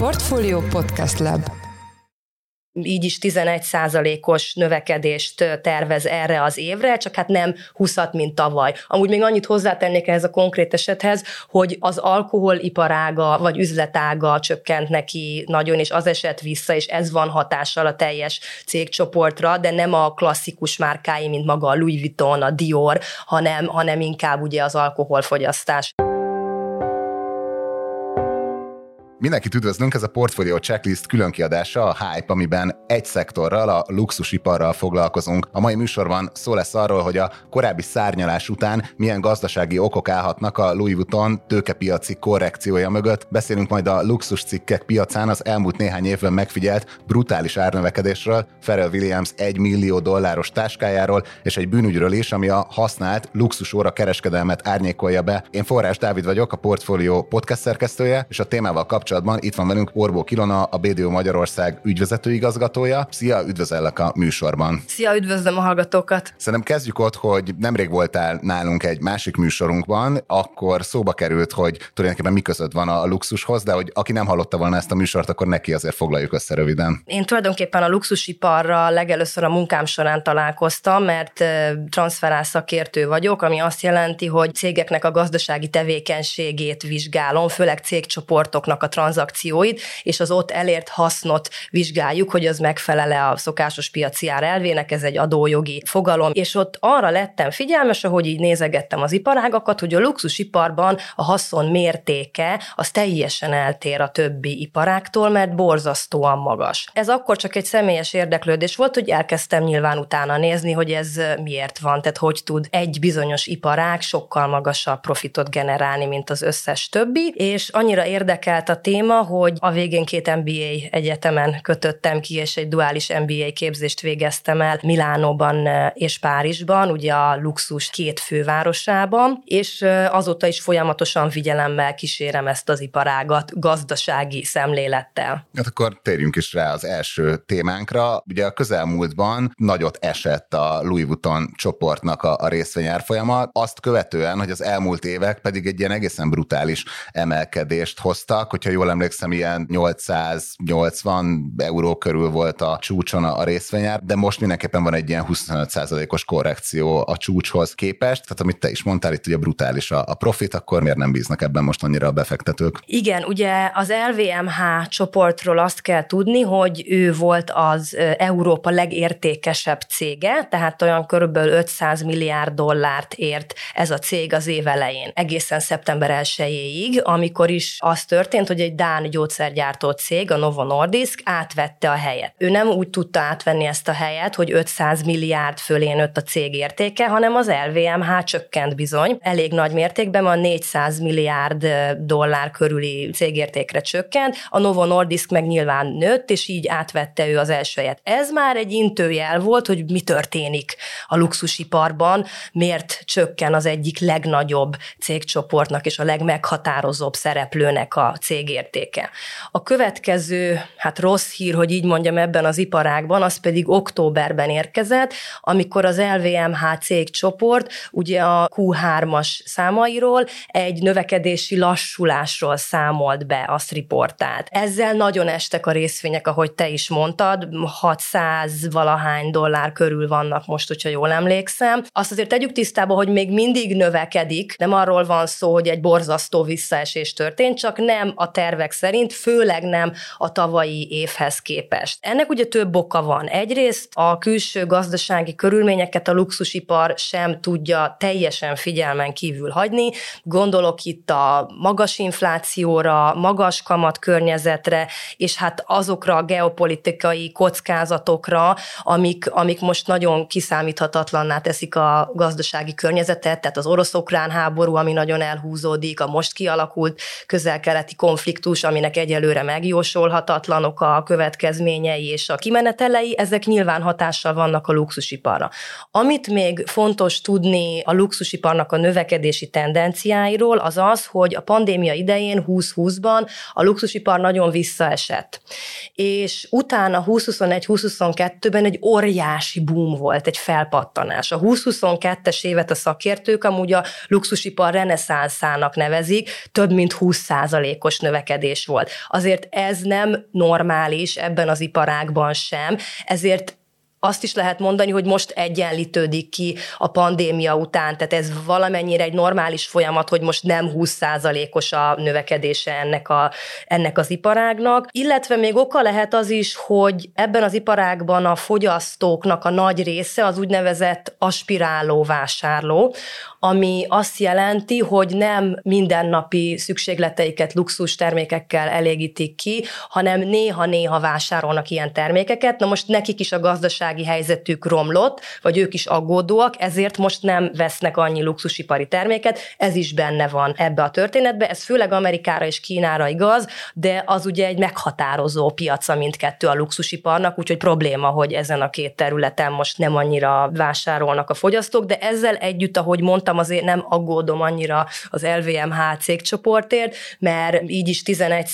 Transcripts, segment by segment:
Portfolio Podcast Lab így is 11 os növekedést tervez erre az évre, csak hát nem 20 mint tavaly. Amúgy még annyit hozzátennék ehhez a konkrét esethez, hogy az alkoholiparága vagy üzletága csökkent neki nagyon, és az esett vissza, és ez van hatással a teljes cégcsoportra, de nem a klasszikus márkái, mint maga a Louis Vuitton, a Dior, hanem, hanem inkább ugye az alkoholfogyasztás. Mindenkit üdvözlünk, ez a Portfolio Checklist különkiadása, a Hype, amiben egy szektorral, a luxusiparral foglalkozunk. A mai műsorban szó lesz arról, hogy a korábbi szárnyalás után milyen gazdasági okok állhatnak a Louis Vuitton tőkepiaci korrekciója mögött. Beszélünk majd a luxus cikkek piacán az elmúlt néhány évben megfigyelt brutális árnövekedésről, Pharrell Williams 1 millió dolláros táskájáról, és egy bűnügyről is, ami a használt luxusóra kereskedelmet árnyékolja be. Én Forrás Dávid vagyok, a Portfolio podcast szerkesztője, és a témával kapcsolatban kapcsolatban itt van velünk Orbó Kilona, a BDO Magyarország ügyvezető igazgatója. Szia, üdvözellek a műsorban. Szia, üdvözlöm a hallgatókat. Szerintem kezdjük ott, hogy nemrég voltál nálunk egy másik műsorunkban, akkor szóba került, hogy tulajdonképpen mi között van a luxushoz, de hogy aki nem hallotta volna ezt a műsort, akkor neki azért foglaljuk össze röviden. Én tulajdonképpen a luxusiparra legelőször a munkám során találkoztam, mert transferál szakértő vagyok, ami azt jelenti, hogy cégeknek a gazdasági tevékenységét vizsgálom, főleg cégcsoportoknak a tranzakcióit, és az ott elért hasznot vizsgáljuk, hogy az megfelele a szokásos piaci ár elvének, ez egy adójogi fogalom, és ott arra lettem figyelmes, ahogy így nézegettem az iparágakat, hogy a luxusiparban a haszon mértéke az teljesen eltér a többi iparáktól, mert borzasztóan magas. Ez akkor csak egy személyes érdeklődés volt, hogy elkezdtem nyilván utána nézni, hogy ez miért van, tehát hogy tud egy bizonyos iparág sokkal magasabb profitot generálni, mint az összes többi, és annyira érdekelt a téma, hogy a végén két MBA egyetemen kötöttem ki, és egy duális MBA képzést végeztem el Milánóban és Párizsban, ugye a luxus két fővárosában, és azóta is folyamatosan figyelemmel kísérem ezt az iparágat gazdasági szemlélettel. Hát akkor térjünk is rá az első témánkra. Ugye a közelmúltban nagyot esett a Louis Vuitton csoportnak a, a részvényárfolyama, azt követően, hogy az elmúlt évek pedig egy ilyen egészen brutális emelkedést hoztak, hogyha jól emlékszem, ilyen 880 euró körül volt a csúcson a részvényár, de most mindenképpen van egy ilyen 25%-os korrekció a csúcshoz képest, tehát amit te is mondtál, itt ugye brutális a, a profit, akkor miért nem bíznak ebben most annyira a befektetők? Igen, ugye az LVMH csoportról azt kell tudni, hogy ő volt az Európa legértékesebb cége, tehát olyan körülbelül 500 milliárd dollárt ért ez a cég az év elején, egészen szeptember 1 amikor is az történt, hogy egy Dán gyógyszergyártó cég, a Novo Nordisk átvette a helyet. Ő nem úgy tudta átvenni ezt a helyet, hogy 500 milliárd fölé nőtt a cég értéke, hanem az LVMH csökkent bizony. Elég nagy mértékben, a 400 milliárd dollár körüli cégértékre csökkent, a Novo Nordisk meg nyilván nőtt, és így átvette ő az első helyet. Ez már egy intőjel volt, hogy mi történik a luxusiparban, miért csökken az egyik legnagyobb cégcsoportnak és a legmeghatározóbb szereplőnek a cégértéke. A következő, hát rossz hír, hogy így mondjam ebben az iparágban, az pedig októberben érkezett, amikor az LVMH cégcsoport ugye a Q3-as számairól egy növekedési lassulásról számolt be, azt riportált. Ezzel nagyon estek a részvények, ahogy te is mondtad, 600 valahány dollár körül vannak most, hogyha jól emlékszem. Azt azért tegyük tisztába, hogy még mindig növekedik, nem arról van szó, hogy egy borzasztó visszaesés történt, csak nem a tervek szerint, főleg nem a tavalyi évhez képest. Ennek ugye több oka van. Egyrészt a külső gazdasági körülményeket a luxusipar sem tudja teljesen figyelmen kívül hagyni. Gondolok itt a magas inflációra, magas kamat környezetre, és hát azokra a geopolitikai kockázatokra, amik, amik most nagyon kiszámíthatatlanná teszik a gazdasági környezetet, tehát az orosz-ukrán háború, ami nagyon elhúzódik, a most kialakult közel-keleti konfliktus, aminek egyelőre megjósolhatatlanok a következményei és a kimenetelei, ezek nyilván hatással vannak a luxusiparra. Amit még fontos tudni a luxusiparnak a növekedési tendenciáiról, az az, hogy a pandémia idején 2020-ban a luxusipar nagyon visszaesett. És utána 2021-2022-ben egy óriási boom volt, egy felpattanás. A 2022-es évet a szakértők amúgy a luxusipar reneszánszának nevezik, több mint 20%-os növekedés növekedés volt. Azért ez nem normális ebben az iparágban sem, ezért azt is lehet mondani, hogy most egyenlítődik ki a pandémia után, tehát ez valamennyire egy normális folyamat, hogy most nem 20%-os a növekedése ennek, a, ennek az iparágnak, illetve még oka lehet az is, hogy ebben az iparágban a fogyasztóknak a nagy része az úgynevezett aspiráló vásárló, ami azt jelenti, hogy nem mindennapi szükségleteiket luxus termékekkel elégítik ki, hanem néha-néha vásárolnak ilyen termékeket. Na most nekik is a gazdasági helyzetük romlott, vagy ők is aggódóak, ezért most nem vesznek annyi luxusipari terméket, ez is benne van ebbe a történetbe. Ez főleg Amerikára és Kínára igaz, de az ugye egy meghatározó piaca mindkettő a luxusiparnak, úgyhogy probléma, hogy ezen a két területen most nem annyira vásárolnak a fogyasztók, de ezzel együtt, ahogy mondtam, mondtam, azért nem aggódom annyira az LVMH cégcsoportért, mert így is 11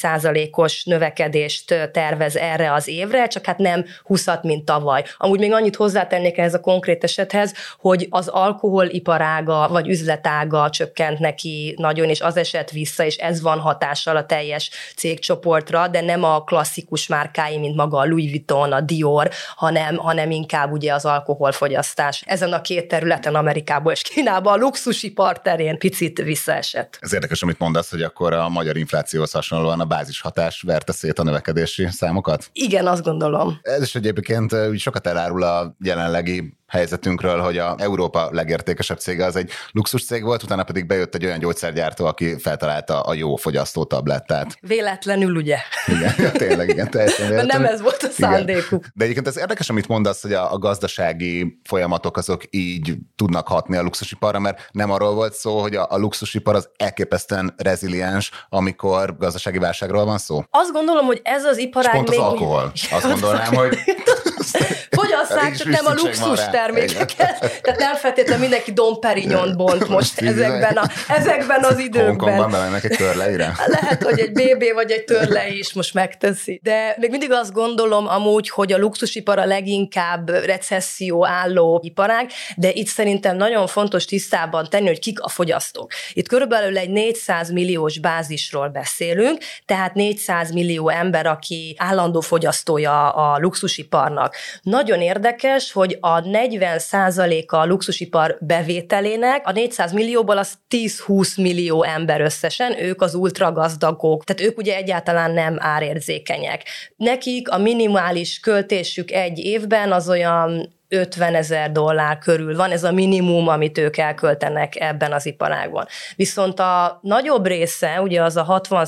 os növekedést tervez erre az évre, csak hát nem 20 mint tavaly. Amúgy még annyit hozzátennék ehhez a konkrét esethez, hogy az alkoholiparága vagy üzletága csökkent neki nagyon, és az esett vissza, és ez van hatással a teljes cégcsoportra, de nem a klasszikus márkái, mint maga a Louis Vuitton, a Dior, hanem, hanem inkább ugye az alkoholfogyasztás. Ezen a két területen Amerikából és Kínából luxusipar terén picit visszaesett. Ez érdekes, amit mondasz, hogy akkor a magyar inflációhoz hasonlóan a bázis hatás verte szét a növekedési számokat? Igen, azt gondolom. Ez is egyébként sokat elárul a jelenlegi helyzetünkről, hogy a Európa legértékesebb cége az egy luxus cég volt, utána pedig bejött egy olyan gyógyszergyártó, aki feltalálta a jó fogyasztó tablettát. Véletlenül, ugye? Igen, tényleg, igen, teljesen véletlenül. nem ez volt a szándékuk. Igen. De egyébként ez érdekes, amit mondasz, hogy a, a gazdasági folyamatok azok így tudnak hatni a luxusiparra, mert nem arról volt szó, hogy a, a luxusipar az elképesztően reziliens, amikor gazdasági válságról van szó. Azt gondolom, hogy ez az iparág pont még... az alkohol. Azt gondolnám, hogy fogyasszák, csak nem a luxus termékeket. Tehát nem feltétlenül mindenki Dom Perignon bont most ezekben, a, ezekben az időkben. Hongkongban bemennek egy törleire? Lehet, hogy egy BB vagy egy törle is most megteszi. De még mindig azt gondolom amúgy, hogy a luxusipar a leginkább recesszió álló iparág, de itt szerintem nagyon fontos tisztában tenni, hogy kik a fogyasztók. Itt körülbelül egy 400 milliós bázisról beszélünk, tehát 400 millió ember, aki állandó fogyasztója a luxusiparnak. Nagyon érdekes, hogy a 40 a a luxusipar bevételének, a 400 millióból az 10-20 millió ember összesen, ők az ultragazdagok, tehát ők ugye egyáltalán nem árérzékenyek. Nekik a minimális költésük egy évben az olyan 50 ezer dollár körül van, ez a minimum, amit ők elköltenek ebben az iparágban. Viszont a nagyobb része, ugye az a 60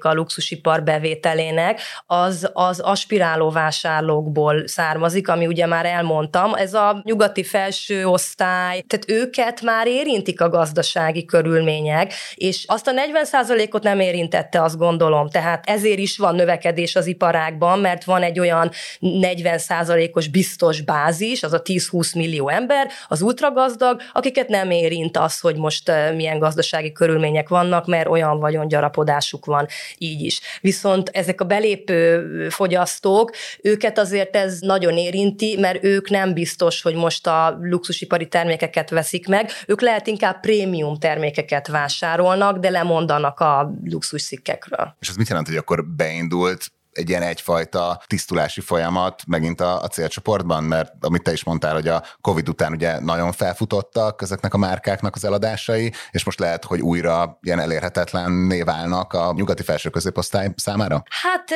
a luxusipar bevételének, az az aspiráló vásárlókból származik, ami ugye már elmondtam, ez a nyugati felső osztály, tehát őket már érintik a gazdasági körülmények, és azt a 40% ot nem érintette, azt gondolom, tehát ezért is van növekedés az iparágban, mert van egy olyan 40% os biztos bázis, is, az a 10-20 millió ember, az ultragazdag, akiket nem érint az, hogy most milyen gazdasági körülmények vannak, mert olyan vagyon gyarapodásuk van így is. Viszont ezek a belépő fogyasztók, őket azért ez nagyon érinti, mert ők nem biztos, hogy most a luxusipari termékeket veszik meg, ők lehet inkább prémium termékeket vásárolnak, de lemondanak a luxus szikkekről. És ez mit jelent, hogy akkor beindult egy ilyen egyfajta tisztulási folyamat megint a, a célcsoportban, mert amit te is mondtál, hogy a Covid után ugye nagyon felfutottak ezeknek a márkáknak az eladásai, és most lehet, hogy újra ilyen elérhetetlenné válnak a nyugati felső középosztály számára? Hát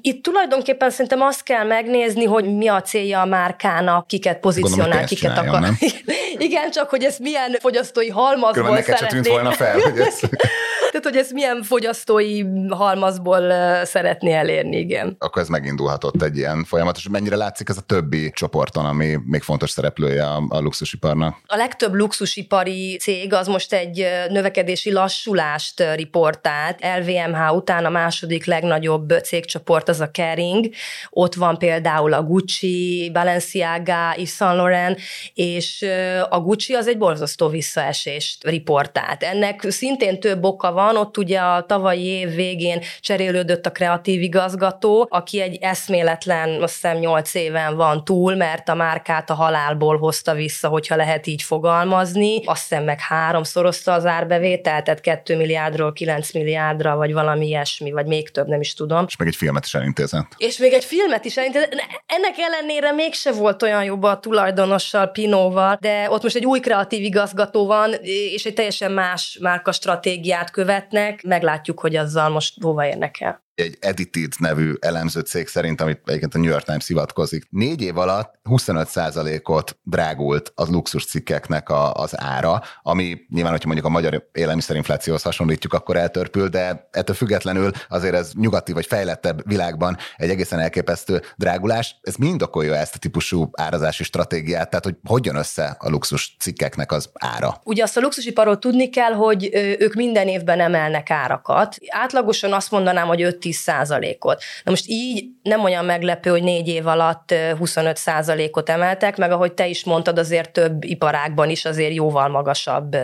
itt tulajdonképpen szerintem azt kell megnézni, hogy mi a célja a márkának, kiket pozícionál, kiket akar. Nem? Igen, csak hogy ez milyen fogyasztói halmazból szeretné. volna fel, hogy ez... Tehát, hogy ez milyen fogyasztói halmazból szeretné elérni igen. Akkor ez megindulhatott egy ilyen folyamat, és mennyire látszik ez a többi csoporton, ami még fontos szereplője a, a luxusiparnak? A legtöbb luxusipari cég az most egy növekedési lassulást riportált. LVMH után a második legnagyobb cégcsoport az a Kering. Ott van például a Gucci, Balenciaga, Yves Saint Laurent, és a Gucci az egy borzasztó visszaesést riportált. Ennek szintén több oka van, ott ugye a tavalyi év végén cserélődött a kreatív igazgató, aki egy eszméletlen, azt hiszem 8 éven van túl, mert a márkát a halálból hozta vissza, hogyha lehet így fogalmazni. Azt hiszem meg háromszorozta az árbevételt, tehát 2 milliárdról 9 milliárdra, vagy valami ilyesmi, vagy még több, nem is tudom. És még egy filmet is elintézett. És még egy filmet is elintézett. Ennek ellenére mégse volt olyan jobb a tulajdonossal, Pinóval, de ott most egy új kreatív igazgató van, és egy teljesen más márka stratégiát követnek. Meglátjuk, hogy azzal most hova érnek el egy Edited nevű elemző cég szerint, amit egyébként a New York Times hivatkozik, négy év alatt 25%-ot drágult az luxus cikkeknek a, az ára, ami nyilván, hogyha mondjuk a magyar élelmiszerinflációhoz hasonlítjuk, akkor eltörpül, de ettől függetlenül azért ez nyugati vagy fejlettebb világban egy egészen elképesztő drágulás. Ez mind okolja ezt a típusú árazási stratégiát, tehát hogy hogyan össze a luxus cikkeknek az ára? Ugye azt a luxusiparról tudni kell, hogy ők minden évben emelnek árakat. Átlagosan azt mondanám, hogy 5 10 százalékot. Na most így nem olyan meglepő, hogy négy év alatt 25 százalékot emeltek, meg ahogy te is mondtad, azért több iparágban is azért jóval magasabb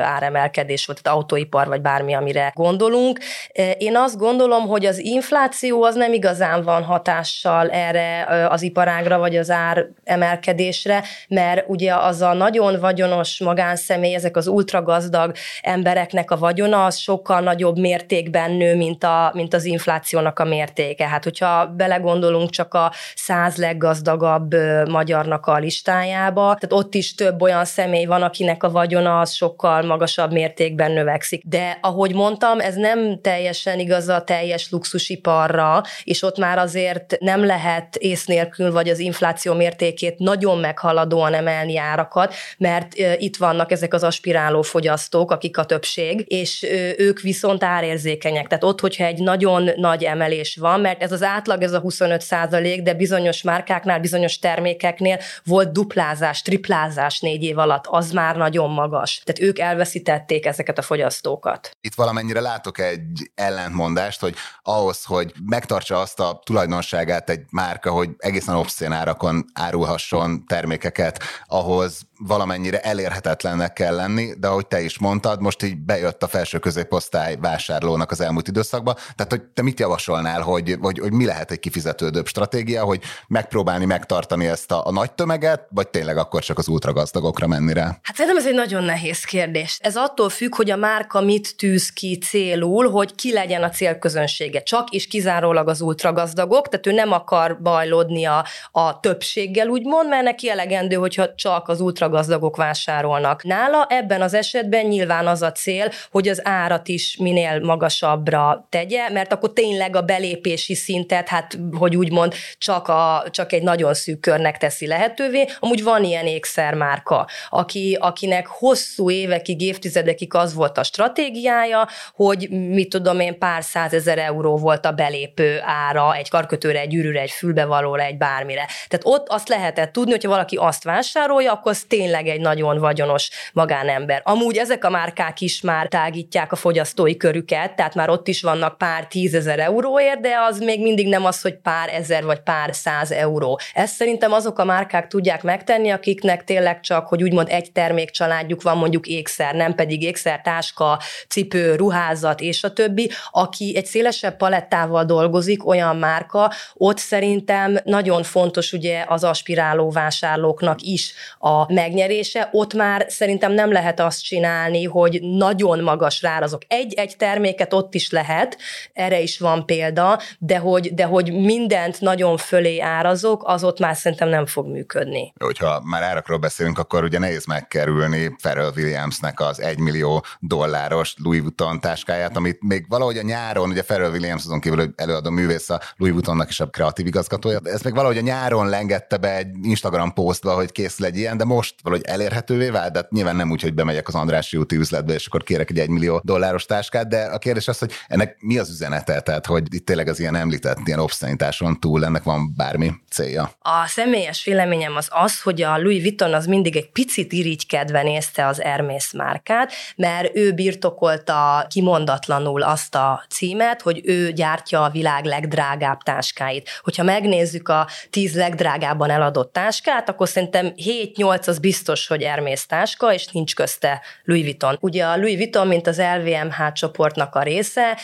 áremelkedés volt, tehát autóipar vagy bármi, amire gondolunk. Én azt gondolom, hogy az infláció az nem igazán van hatással erre az iparágra, vagy az ár emelkedésre, mert ugye az a nagyon vagyonos magánszemély, ezek az ultragazdag embereknek a vagyona, az sokkal nagyobb mértékben nő, mint, a, mint az infláció inflációnak a mértéke. Hát, hogyha belegondolunk csak a száz leggazdagabb magyarnak a listájába, tehát ott is több olyan személy van, akinek a vagyona az sokkal magasabb mértékben növekszik. De ahogy mondtam, ez nem teljesen igaz a teljes luxusiparra, és ott már azért nem lehet ész nélkül, vagy az infláció mértékét nagyon meghaladóan emelni árakat, mert itt vannak ezek az aspiráló fogyasztók, akik a többség, és ők viszont árérzékenyek. Tehát ott, hogyha egy nagyon nagy emelés van, mert ez az átlag, ez a 25 százalék, de bizonyos márkáknál, bizonyos termékeknél volt duplázás, triplázás négy év alatt, az már nagyon magas. Tehát ők elveszítették ezeket a fogyasztókat. Itt valamennyire látok egy ellentmondást, hogy ahhoz, hogy megtartsa azt a tulajdonságát egy márka, hogy egészen obszén árakon árulhasson termékeket, ahhoz valamennyire elérhetetlennek kell lenni, de ahogy te is mondtad, most így bejött a felső középosztály vásárlónak az elmúlt időszakban. Tehát, hogy te mit javasolnál, hogy, hogy, hogy mi lehet egy kifizetődőbb stratégia, hogy megpróbálni megtartani ezt a, a nagy tömeget, vagy tényleg akkor csak az ultragazdagokra menni rá? Hát szerintem ez egy nagyon nehéz kérdés. Ez attól függ, hogy a márka mit tűz ki célul, hogy ki legyen a célközönsége. Csak és kizárólag az ultragazdagok, tehát ő nem akar bajlódni a, a többséggel, úgymond, mert neki elegendő, hogyha csak az ultragazdagok vásárolnak. Nála ebben az esetben nyilván az a cél, hogy az árat is minél magasabbra tegye, mert akkor tényleg a belépési szintet, hát hogy úgymond csak, a, csak egy nagyon szűk körnek teszi lehetővé. Amúgy van ilyen ékszermárka, aki, akinek hosszú évekig, évtizedekig az volt a stratégiája, hogy mit tudom én, pár százezer euró volt a belépő ára egy karkötőre, egy ürűre, egy fülbevalóra, egy bármire. Tehát ott azt lehetett tudni, hogyha valaki azt vásárolja, akkor az tényleg egy nagyon vagyonos magánember. Amúgy ezek a márkák is már tágítják a fogyasztói körüket, tehát már ott is vannak pár tízezer ezer euróért, de az még mindig nem az, hogy pár ezer vagy pár száz euró. Ezt szerintem azok a márkák tudják megtenni, akiknek tényleg csak, hogy úgymond egy termékcsaládjuk van, mondjuk ékszer, nem pedig ékszer, táska, cipő, ruházat és a többi, aki egy szélesebb palettával dolgozik, olyan márka, ott szerintem nagyon fontos ugye az aspiráló vásárlóknak is a megnyerése, ott már szerintem nem lehet azt csinálni, hogy nagyon magas rárazok. Egy-egy terméket ott is lehet, erre is van példa, de hogy, de hogy mindent nagyon fölé árazok, az ott már szerintem nem fog működni. Hogyha már árakról beszélünk, akkor ugye nehéz megkerülni Pharrell Williamsnek az 1 millió dolláros Louis Vuitton táskáját, amit még valahogy a nyáron, ugye Pharrell Williams azon kívül, hogy előadó művész a Louis Vuittonnak is a kreatív igazgatója, ez még valahogy a nyáron lengette be egy Instagram posztba, hogy kész egy de most valahogy elérhetővé vált, de hát nyilván nem úgy, hogy bemegyek az András úti üzletbe, és akkor kérek egy 1 millió dolláros táskát, de a kérdés az, hogy ennek mi az üzenete? Tehát, hogy itt tényleg az ilyen említett ilyen obszenitáson túl ennek van bármi célja. A személyes véleményem az az, hogy a Louis Vuitton az mindig egy picit irigykedve nézte az Hermes márkát, mert ő birtokolta kimondatlanul azt a címet, hogy ő gyártja a világ legdrágább táskáit. Hogyha megnézzük a tíz legdrágábban eladott táskát, akkor szerintem 7-8 az biztos, hogy Hermész táska, és nincs közte Louis Vuitton. Ugye a Louis Vuitton, mint az LVMH csoportnak a része,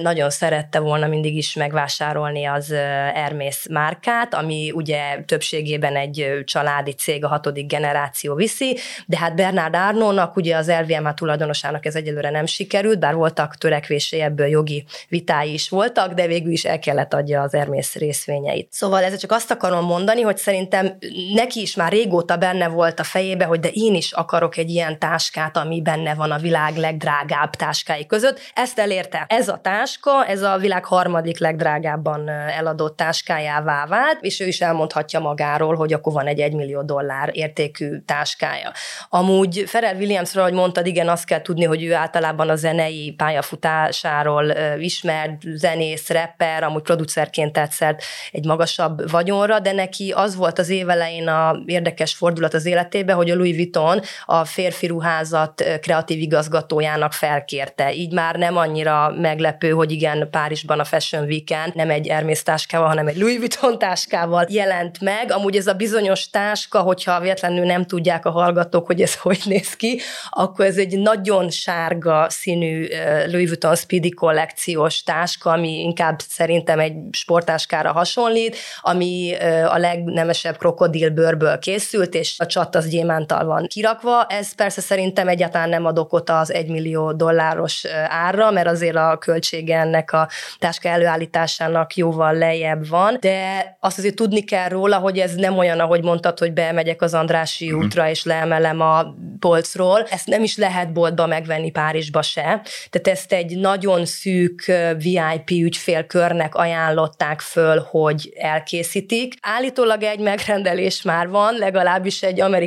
nagyon szerette volna mindig is megvásárolni az Hermész márkát, ami ugye többségében egy családi cég, a hatodik generáció viszi, de hát Bernard Arnónak, ugye az LVMH tulajdonosának ez egyelőre nem sikerült, bár voltak törekvései, ebből jogi vitái is voltak, de végül is el kellett adja az Hermész részvényeit. Szóval ezzel csak azt akarom mondani, hogy szerintem neki is már régóta benne volt a fejébe, hogy de én is akarok egy ilyen táskát, ami benne van a világ legdrágább táskái között. Ezt elérte. Ez a táska, ez a világ harmadik legdrágábban eladott táskájává vált, és ő is elmondhatja magáról, hogy akkor van egy egymillió dollár értékű táskája. Amúgy Ferel Williamsről, ahogy mondtad, igen, azt kell tudni, hogy ő általában a zenei pályafutásáról ismert zenész, rapper, amúgy producerként tetszett egy magasabb vagyonra, de neki az volt az évelején a érdekes fordulat az életébe, hogy a Louis Vuitton a férfi ruházat kreatív igazgatójának felkérte. Így már nem annyira meglepő, hogy igen, Párizsban a Fashion Week-en nem egy Hermes táskával, hanem egy Louis Vuitton táskával jelent meg. Amúgy ez a bizonyos táska, hogyha véletlenül nem tudják a hallgatók, hogy ez hogy néz ki, akkor ez egy nagyon sárga színű Louis Vuitton Speedy kollekciós táska, ami inkább szerintem egy sportáskára hasonlít, ami a legnemesebb krokodilbőrből készült, és a csat az gyémántal van kirakva. Ez persze szerintem egyáltalán nem ad okot az egymillió dolláros árra, mert azért a költsége ennek a táska előállításának jóval lejjebb van, de azt azért tudni kell róla, hogy ez nem olyan, ahogy mondtad, hogy bemegyek az Andrási mhm. útra, és leemelem a polcról. Ezt nem is lehet boltba megvenni Párizsba se. Tehát ezt egy nagyon szűk VIP ügyfélkörnek ajánlották föl, hogy elkészítik. Állítólag egy megrendelés már van, legalábbis egy amerikai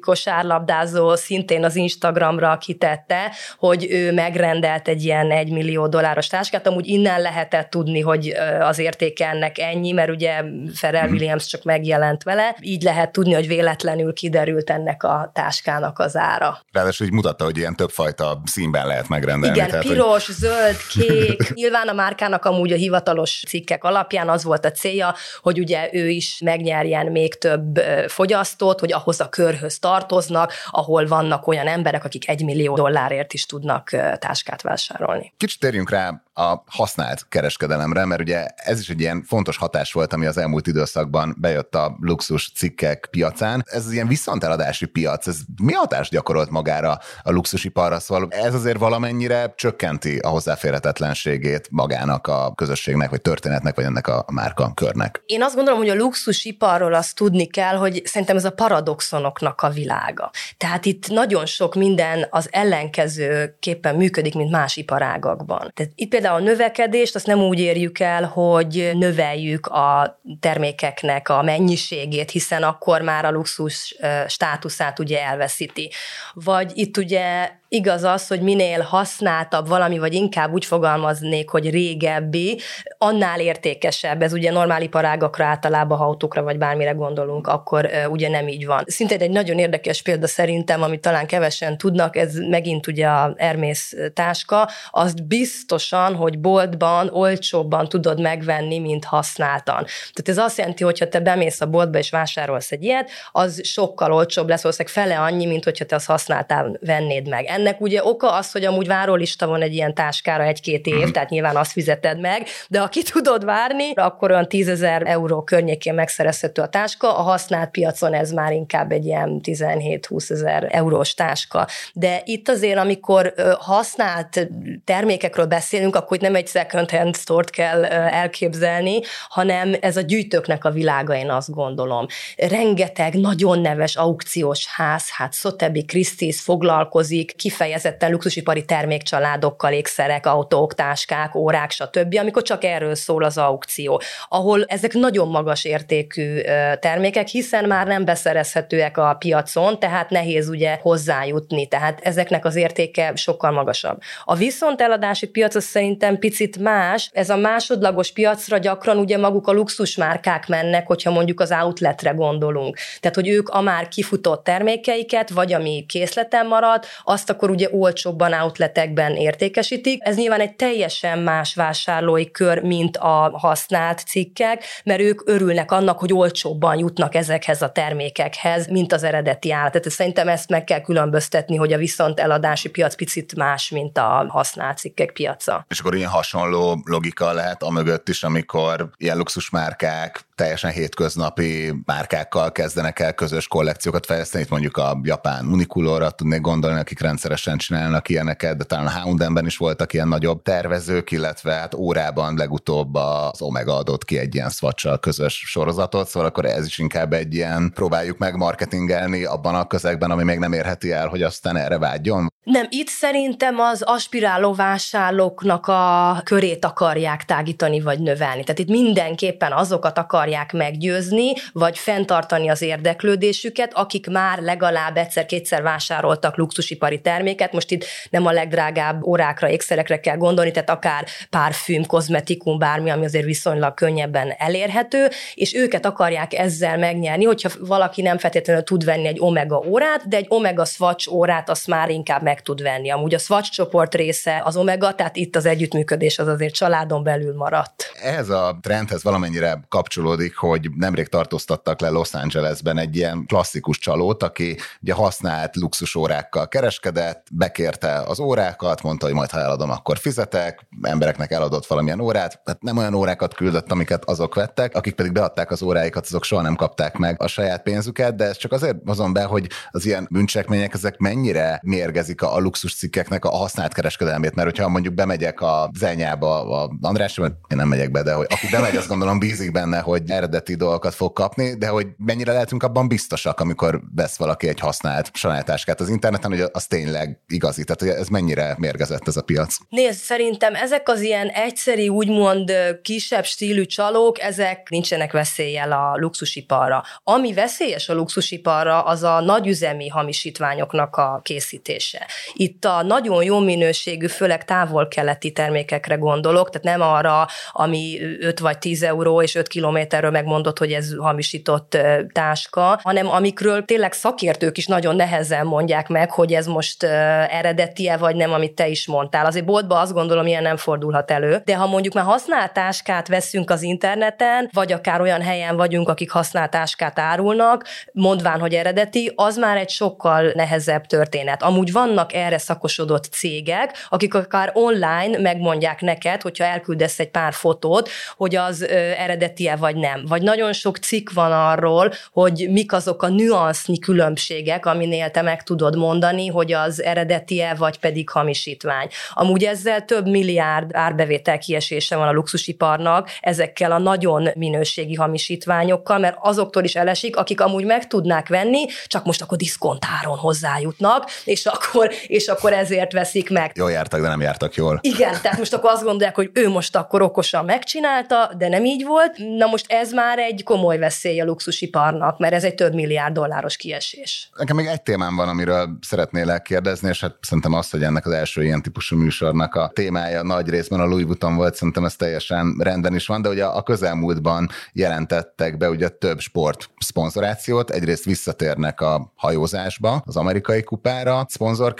kosárlabdázó szintén az Instagramra kitette, hogy ő megrendelt egy ilyen egy millió dolláros táskát, amúgy innen lehetett tudni, hogy az értéke ennek ennyi, mert ugye Ferrell mhm. Williams csak megjelent vele, így lehet tudni, hogy véletlenül kiderült ennek a táskának az ára. Ráadásul így mutatta, hogy ilyen többfajta színben lehet megrendelni. Igen, tehát, piros, hogy... zöld, kék. Nyilván a márkának amúgy a hivatalos cikkek alapján az volt a célja, hogy ugye ő is megnyerjen még több fogyasztót, hogy ahhoz a körhöz tartoznak, ahol vannak olyan emberek, akik egy millió dollárért is tudnak táskát vásárolni. Kicsit térjünk rá a használt kereskedelemre, mert ugye ez is egy ilyen fontos hatás volt, ami az elmúlt időszakban bejött a luxus cikkek piacán. Ez az ilyen viszonteladási piac, ez mi hatást gyakorolt magára a luxusiparra? Szóval ez azért valamennyire csökkenti a hozzáférhetetlenségét magának a közösségnek, vagy történetnek, vagy ennek a márka körnek. Én azt gondolom, hogy a luxusiparról azt tudni kell, hogy szerintem ez a paradoxonoknak a világa. Tehát itt nagyon sok minden az ellenkezőképpen működik, mint más iparágakban. Tehát itt például a növekedést azt nem úgy érjük el, hogy növeljük a termékeknek a mennyiségét, hiszen akkor már a luxus státuszát ugye elveszíti. Vagy itt ugye Igaz az, hogy minél használtabb valami, vagy inkább úgy fogalmaznék, hogy régebbi, annál értékesebb. Ez ugye normál iparágakra, általában ha autókra vagy bármire gondolunk, akkor ugye nem így van. Szintén egy nagyon érdekes példa szerintem, amit talán kevesen tudnak, ez megint ugye a Hermész táska, azt biztosan, hogy boltban olcsóbban tudod megvenni, mint használtan. Tehát ez azt jelenti, hogy ha te bemész a boltba és vásárolsz egy ilyet, az sokkal olcsóbb lesz, valószínűleg fele annyi, mint hogyha te azt használtál vennéd meg ennek ugye oka az, hogy amúgy várólista van egy ilyen táskára egy-két év, mm. tehát nyilván azt fizeted meg, de ha ki tudod várni, akkor olyan 10 ezer euró környékén megszerezhető a táska, a használt piacon ez már inkább egy ilyen 17-20 ezer eurós táska. De itt azért, amikor használt termékekről beszélünk, akkor itt nem egy second hand store kell elképzelni, hanem ez a gyűjtőknek a világa, én azt gondolom. Rengeteg nagyon neves aukciós ház, hát Sotheby Christie's foglalkozik, ki kifejezetten luxusipari termékcsaládokkal, ékszerek, autók, táskák, órák, stb., amikor csak erről szól az aukció, ahol ezek nagyon magas értékű termékek, hiszen már nem beszerezhetőek a piacon, tehát nehéz ugye hozzájutni, tehát ezeknek az értéke sokkal magasabb. A viszont eladási piac az szerintem picit más, ez a másodlagos piacra gyakran ugye maguk a luxusmárkák mennek, hogyha mondjuk az outletre gondolunk. Tehát, hogy ők a már kifutott termékeiket, vagy ami készleten marad, azt a akkor ugye olcsóbban outletekben értékesítik. Ez nyilván egy teljesen más vásárlói kör, mint a használt cikkek, mert ők örülnek annak, hogy olcsóbban jutnak ezekhez a termékekhez, mint az eredeti állat. Tehát szerintem ezt meg kell különböztetni, hogy a viszont eladási piac picit más, mint a használt cikkek piaca. És akkor ilyen hasonló logika lehet a mögött is, amikor ilyen luxusmárkák teljesen hétköznapi márkákkal kezdenek el közös kollekciókat fejleszteni. Itt mondjuk a japán Uniqlo-ra tudnék gondolni, akik rendszeresen csinálnak ilyeneket, de talán a Houndenben is voltak ilyen nagyobb tervezők, illetve hát órában legutóbb az Omega adott ki egy ilyen swatch közös sorozatot, szóval akkor ez is inkább egy ilyen próbáljuk meg marketingelni abban a közegben, ami még nem érheti el, hogy aztán erre vágyjon. Nem, itt szerintem az aspiráló vásárlóknak a körét akarják tágítani vagy növelni. Tehát itt mindenképpen azokat akarják meggyőzni, vagy fenntartani az érdeklődésüket, akik már legalább egyszer-kétszer vásároltak luxusipari terméket. Most itt nem a legdrágább órákra, ékszerekre kell gondolni, tehát akár párfüm, kozmetikum, bármi, ami azért viszonylag könnyebben elérhető, és őket akarják ezzel megnyerni, hogyha valaki nem feltétlenül tud venni egy Omega órát, de egy Omega Swatch órát azt már inkább meg tud venni. Amúgy a Swatch csoport része az Omega, tehát itt az együttműködés az azért családon belül maradt. Ehhez a trendhez valamennyire kapcsolódik, hogy nemrég tartóztattak le Los Angelesben egy ilyen klasszikus csalót, aki ugye használt luxusórákkal kereskedett, bekérte az órákat, mondta, hogy majd ha eladom, akkor fizetek, embereknek eladott valamilyen órát, tehát nem olyan órákat küldött, amiket azok vettek, akik pedig beadták az óráikat, azok soha nem kapták meg a saját pénzüket, de ez csak azért hozom be, hogy az ilyen bűncselekmények ezek mennyire mérgezik a, luxus cikkeknek a használt kereskedelmét, mert hogyha mondjuk bemegyek a zenyába, a András, én nem megyek be, de hogy aki bemegy, azt gondolom bízik benne, hogy eredeti dolgokat fog kapni, de hogy mennyire lehetünk abban biztosak, amikor vesz valaki egy használt sajátáskát az interneten, hogy az tényleg igazi, tehát hogy ez mennyire mérgezett ez a piac. Nézd, szerintem ezek az ilyen egyszeri, úgymond kisebb stílű csalók, ezek nincsenek veszéllyel a luxusiparra. Ami veszélyes a luxusiparra, az a nagyüzemi hamisítványoknak a készítése. Itt a nagyon jó minőségű, főleg távol-keleti termékekre gondolok, tehát nem arra, ami 5 vagy 10 euró és 5 kilométerről megmondott, hogy ez hamisított táska, hanem amikről tényleg szakértők is nagyon nehezen mondják meg, hogy ez most eredetie vagy nem, amit te is mondtál. Azért boltba azt gondolom, ilyen nem fordulhat elő, de ha mondjuk már használt táskát veszünk az interneten, vagy akár olyan helyen vagyunk, akik használt táskát árulnak, mondván, hogy eredeti, az már egy sokkal nehezebb történet. Amúgy vannak erre szakosodott cégek, akik akár online megmondják neked, hogyha elküldesz egy pár fotót, hogy az eredetie vagy nem. Vagy nagyon sok cikk van arról, hogy mik azok a nüansznyi különbségek, aminél te meg tudod mondani, hogy az eredetie vagy pedig hamisítvány. Amúgy ezzel több milliárd árbevétel kiesése van a luxusiparnak ezekkel a nagyon minőségi hamisítványokkal, mert azoktól is elesik, akik amúgy meg tudnák venni, csak most akkor diszkontáron hozzájutnak, és akkor, és akkor ezért veszik meg. Jól jártak, de nem jártak jól. Igen, tehát most akkor azt gondolják, hogy ő most akkor okosan megcsinálta, de nem így volt. Na most ez már egy komoly veszély a luxusiparnak, mert ez egy több milliárd dolláros kiesés. Nekem még egy témám van, amiről szeretnélek kérdezni, és hát szerintem azt, hogy ennek az első ilyen típusú műsornak a témája nagy részben a Louis Vuitton volt, szerintem ez teljesen rendben is van, de ugye a közelmúltban jelentettek be ugye több sport szponzorációt, egyrészt visszatérnek a hajózásba, az amerikai kupára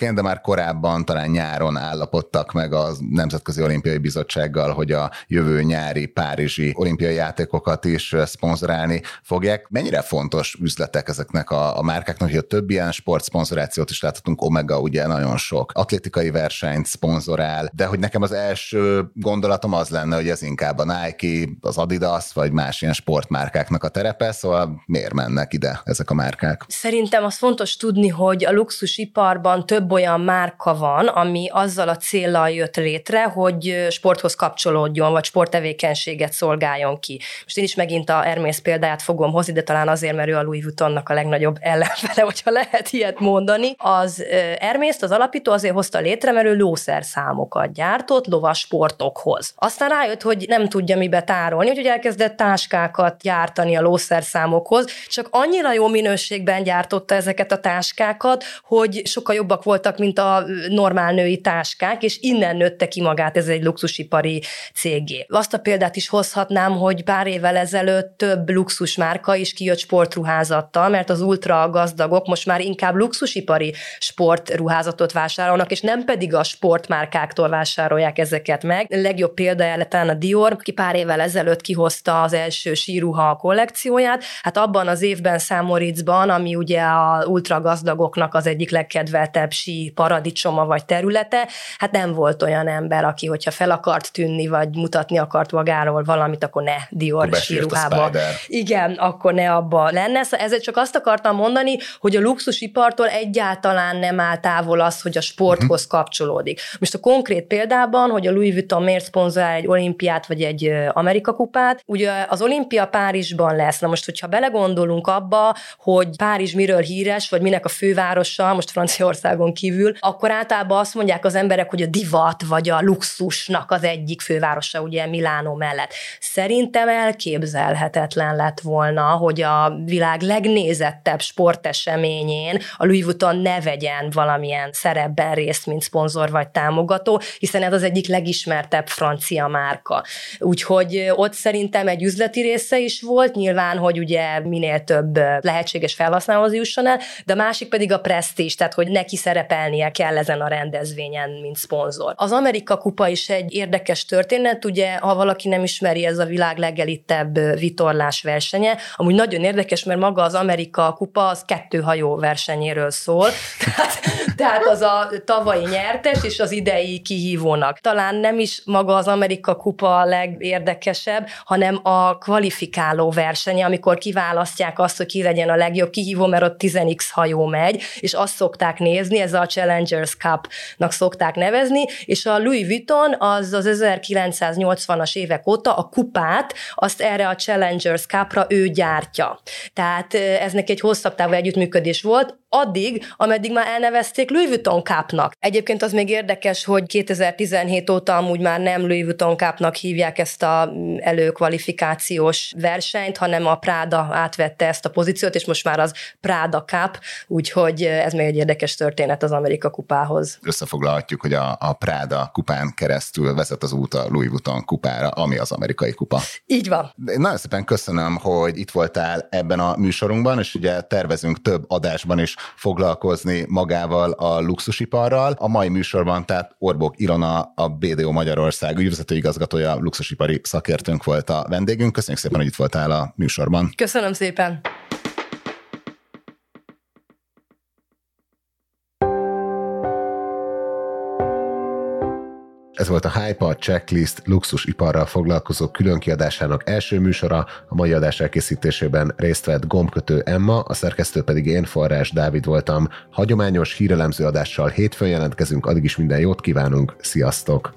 szponzorként, de már korábban, talán nyáron állapodtak meg a Nemzetközi Olimpiai Bizottsággal, hogy a jövő nyári Párizsi olimpiai játékokat is szponzorálni fogják. Mennyire fontos üzletek ezeknek a, a márkáknak, hogy a több ilyen sportszponzorációt is láthatunk, Omega ugye nagyon sok atlétikai versenyt szponzorál, de hogy nekem az első gondolatom az lenne, hogy ez inkább a Nike, az Adidas, vagy más ilyen sportmárkáknak a terepe, szóval miért mennek ide ezek a márkák? Szerintem az fontos tudni, hogy a luxusiparban több olyan márka van, ami azzal a célral jött létre, hogy sporthoz kapcsolódjon, vagy sporttevékenységet szolgáljon ki. Most én is megint a Hermész példáját fogom hozni, de talán azért, mert ő a Louis Vuittonnak a legnagyobb ellenfele, hogyha lehet ilyet mondani. Az Hermész, az alapító azért hozta létre, mert ő lószer számokat gyártott lovas sportokhoz. Aztán rájött, hogy nem tudja mibe tárolni, úgyhogy elkezdett táskákat gyártani a lószer számokhoz, csak annyira jó minőségben gyártotta ezeket a táskákat, hogy sokkal jobbak voltak voltak, mint a normál női táskák, és innen nőtte ki magát ez egy luxusipari cégé. Azt a példát is hozhatnám, hogy pár évvel ezelőtt több luxusmárka is kijött sportruházattal, mert az ultra gazdagok most már inkább luxusipari sportruházatot vásárolnak, és nem pedig a sportmárkáktól vásárolják ezeket meg. A legjobb példa talán a Dior, ki pár évvel ezelőtt kihozta az első síruha kollekcióját. Hát abban az évben Számoricban, ami ugye a ultra gazdagoknak az egyik legkedveltebb sí paradicsoma vagy területe, hát nem volt olyan ember, aki hogyha fel akart tűnni, vagy mutatni akart magáról valamit, akkor ne Dior síruhába. Igen, akkor ne abba lenne. Szóval ezért csak azt akartam mondani, hogy a luxusipartól egyáltalán nem áll távol az, hogy a sporthoz uh-huh. kapcsolódik. Most a konkrét példában, hogy a Louis Vuitton miért szponzorál egy olimpiát vagy egy Amerika kupát, ugye az olimpia Párizsban lesz. Na most, hogyha belegondolunk abba, hogy Párizs miről híres, vagy minek a fővárosa, most Franciaországon kívül, akkor általában azt mondják az emberek, hogy a divat vagy a luxusnak az egyik fővárosa, ugye Milánó mellett. Szerintem elképzelhetetlen lett volna, hogy a világ legnézettebb sporteseményén a Louis Vuitton ne vegyen valamilyen szerepben részt, mint szponzor vagy támogató, hiszen ez az egyik legismertebb francia márka. Úgyhogy ott szerintem egy üzleti része is volt, nyilván, hogy ugye minél több lehetséges felhasználóhoz jusson el, de a másik pedig a presztízs, tehát hogy neki szerepelnie kell ezen a rendezvényen, mint szponzor. Az Amerika kupa is egy érdekes történet, ugye, ha valaki nem ismeri, ez a világ legelittebb vitorlás versenye. Amúgy nagyon érdekes, mert maga az Amerika kupa az kettő hajó versenyéről szól. Tehát, tehát az a tavalyi nyertes és az idei kihívónak. Talán nem is maga az Amerika kupa a legérdekesebb, hanem a kvalifikáló versenye, amikor kiválasztják azt, hogy ki legyen a legjobb kihívó, mert ott 10x hajó megy, és azt szokták nézni, ez a Challengers Cup-nak szokták nevezni, és a Louis Vuitton az az 1980-as évek óta a kupát, azt erre a Challengers Cup-ra ő gyártja. Tehát ez neki egy hosszabb távú együttműködés volt, addig, ameddig már elnevezték Louis Vuitton Cup-nak. Egyébként az még érdekes, hogy 2017 óta amúgy már nem Louis Vuitton Cup-nak hívják ezt a előkvalifikációs versenyt, hanem a Prada átvette ezt a pozíciót, és most már az Prada Cup, úgyhogy ez még egy érdekes történet az Amerika kupához. Összefoglalhatjuk, hogy a, a Prada kupán keresztül vezet az út a Louis Vuitton kupára, ami az amerikai kupa. Így van. Én nagyon szépen köszönöm, hogy itt voltál ebben a műsorunkban, és ugye tervezünk több adásban is foglalkozni magával a luxusiparral. A mai műsorban tehát Orbok Ilona, a BDO Magyarország ügyvezető igazgatója, luxusipari szakértőnk volt a vendégünk. Köszönjük szépen, hogy itt voltál a műsorban. Köszönöm szépen. Ez volt a Hype, a Checklist luxusiparral foglalkozó különkiadásának első műsora. A mai adás elkészítésében részt vett gombkötő Emma, a szerkesztő pedig én, Forrás Dávid voltam. Hagyományos hírelemző adással hétfőn jelentkezünk, addig is minden jót kívánunk, sziasztok!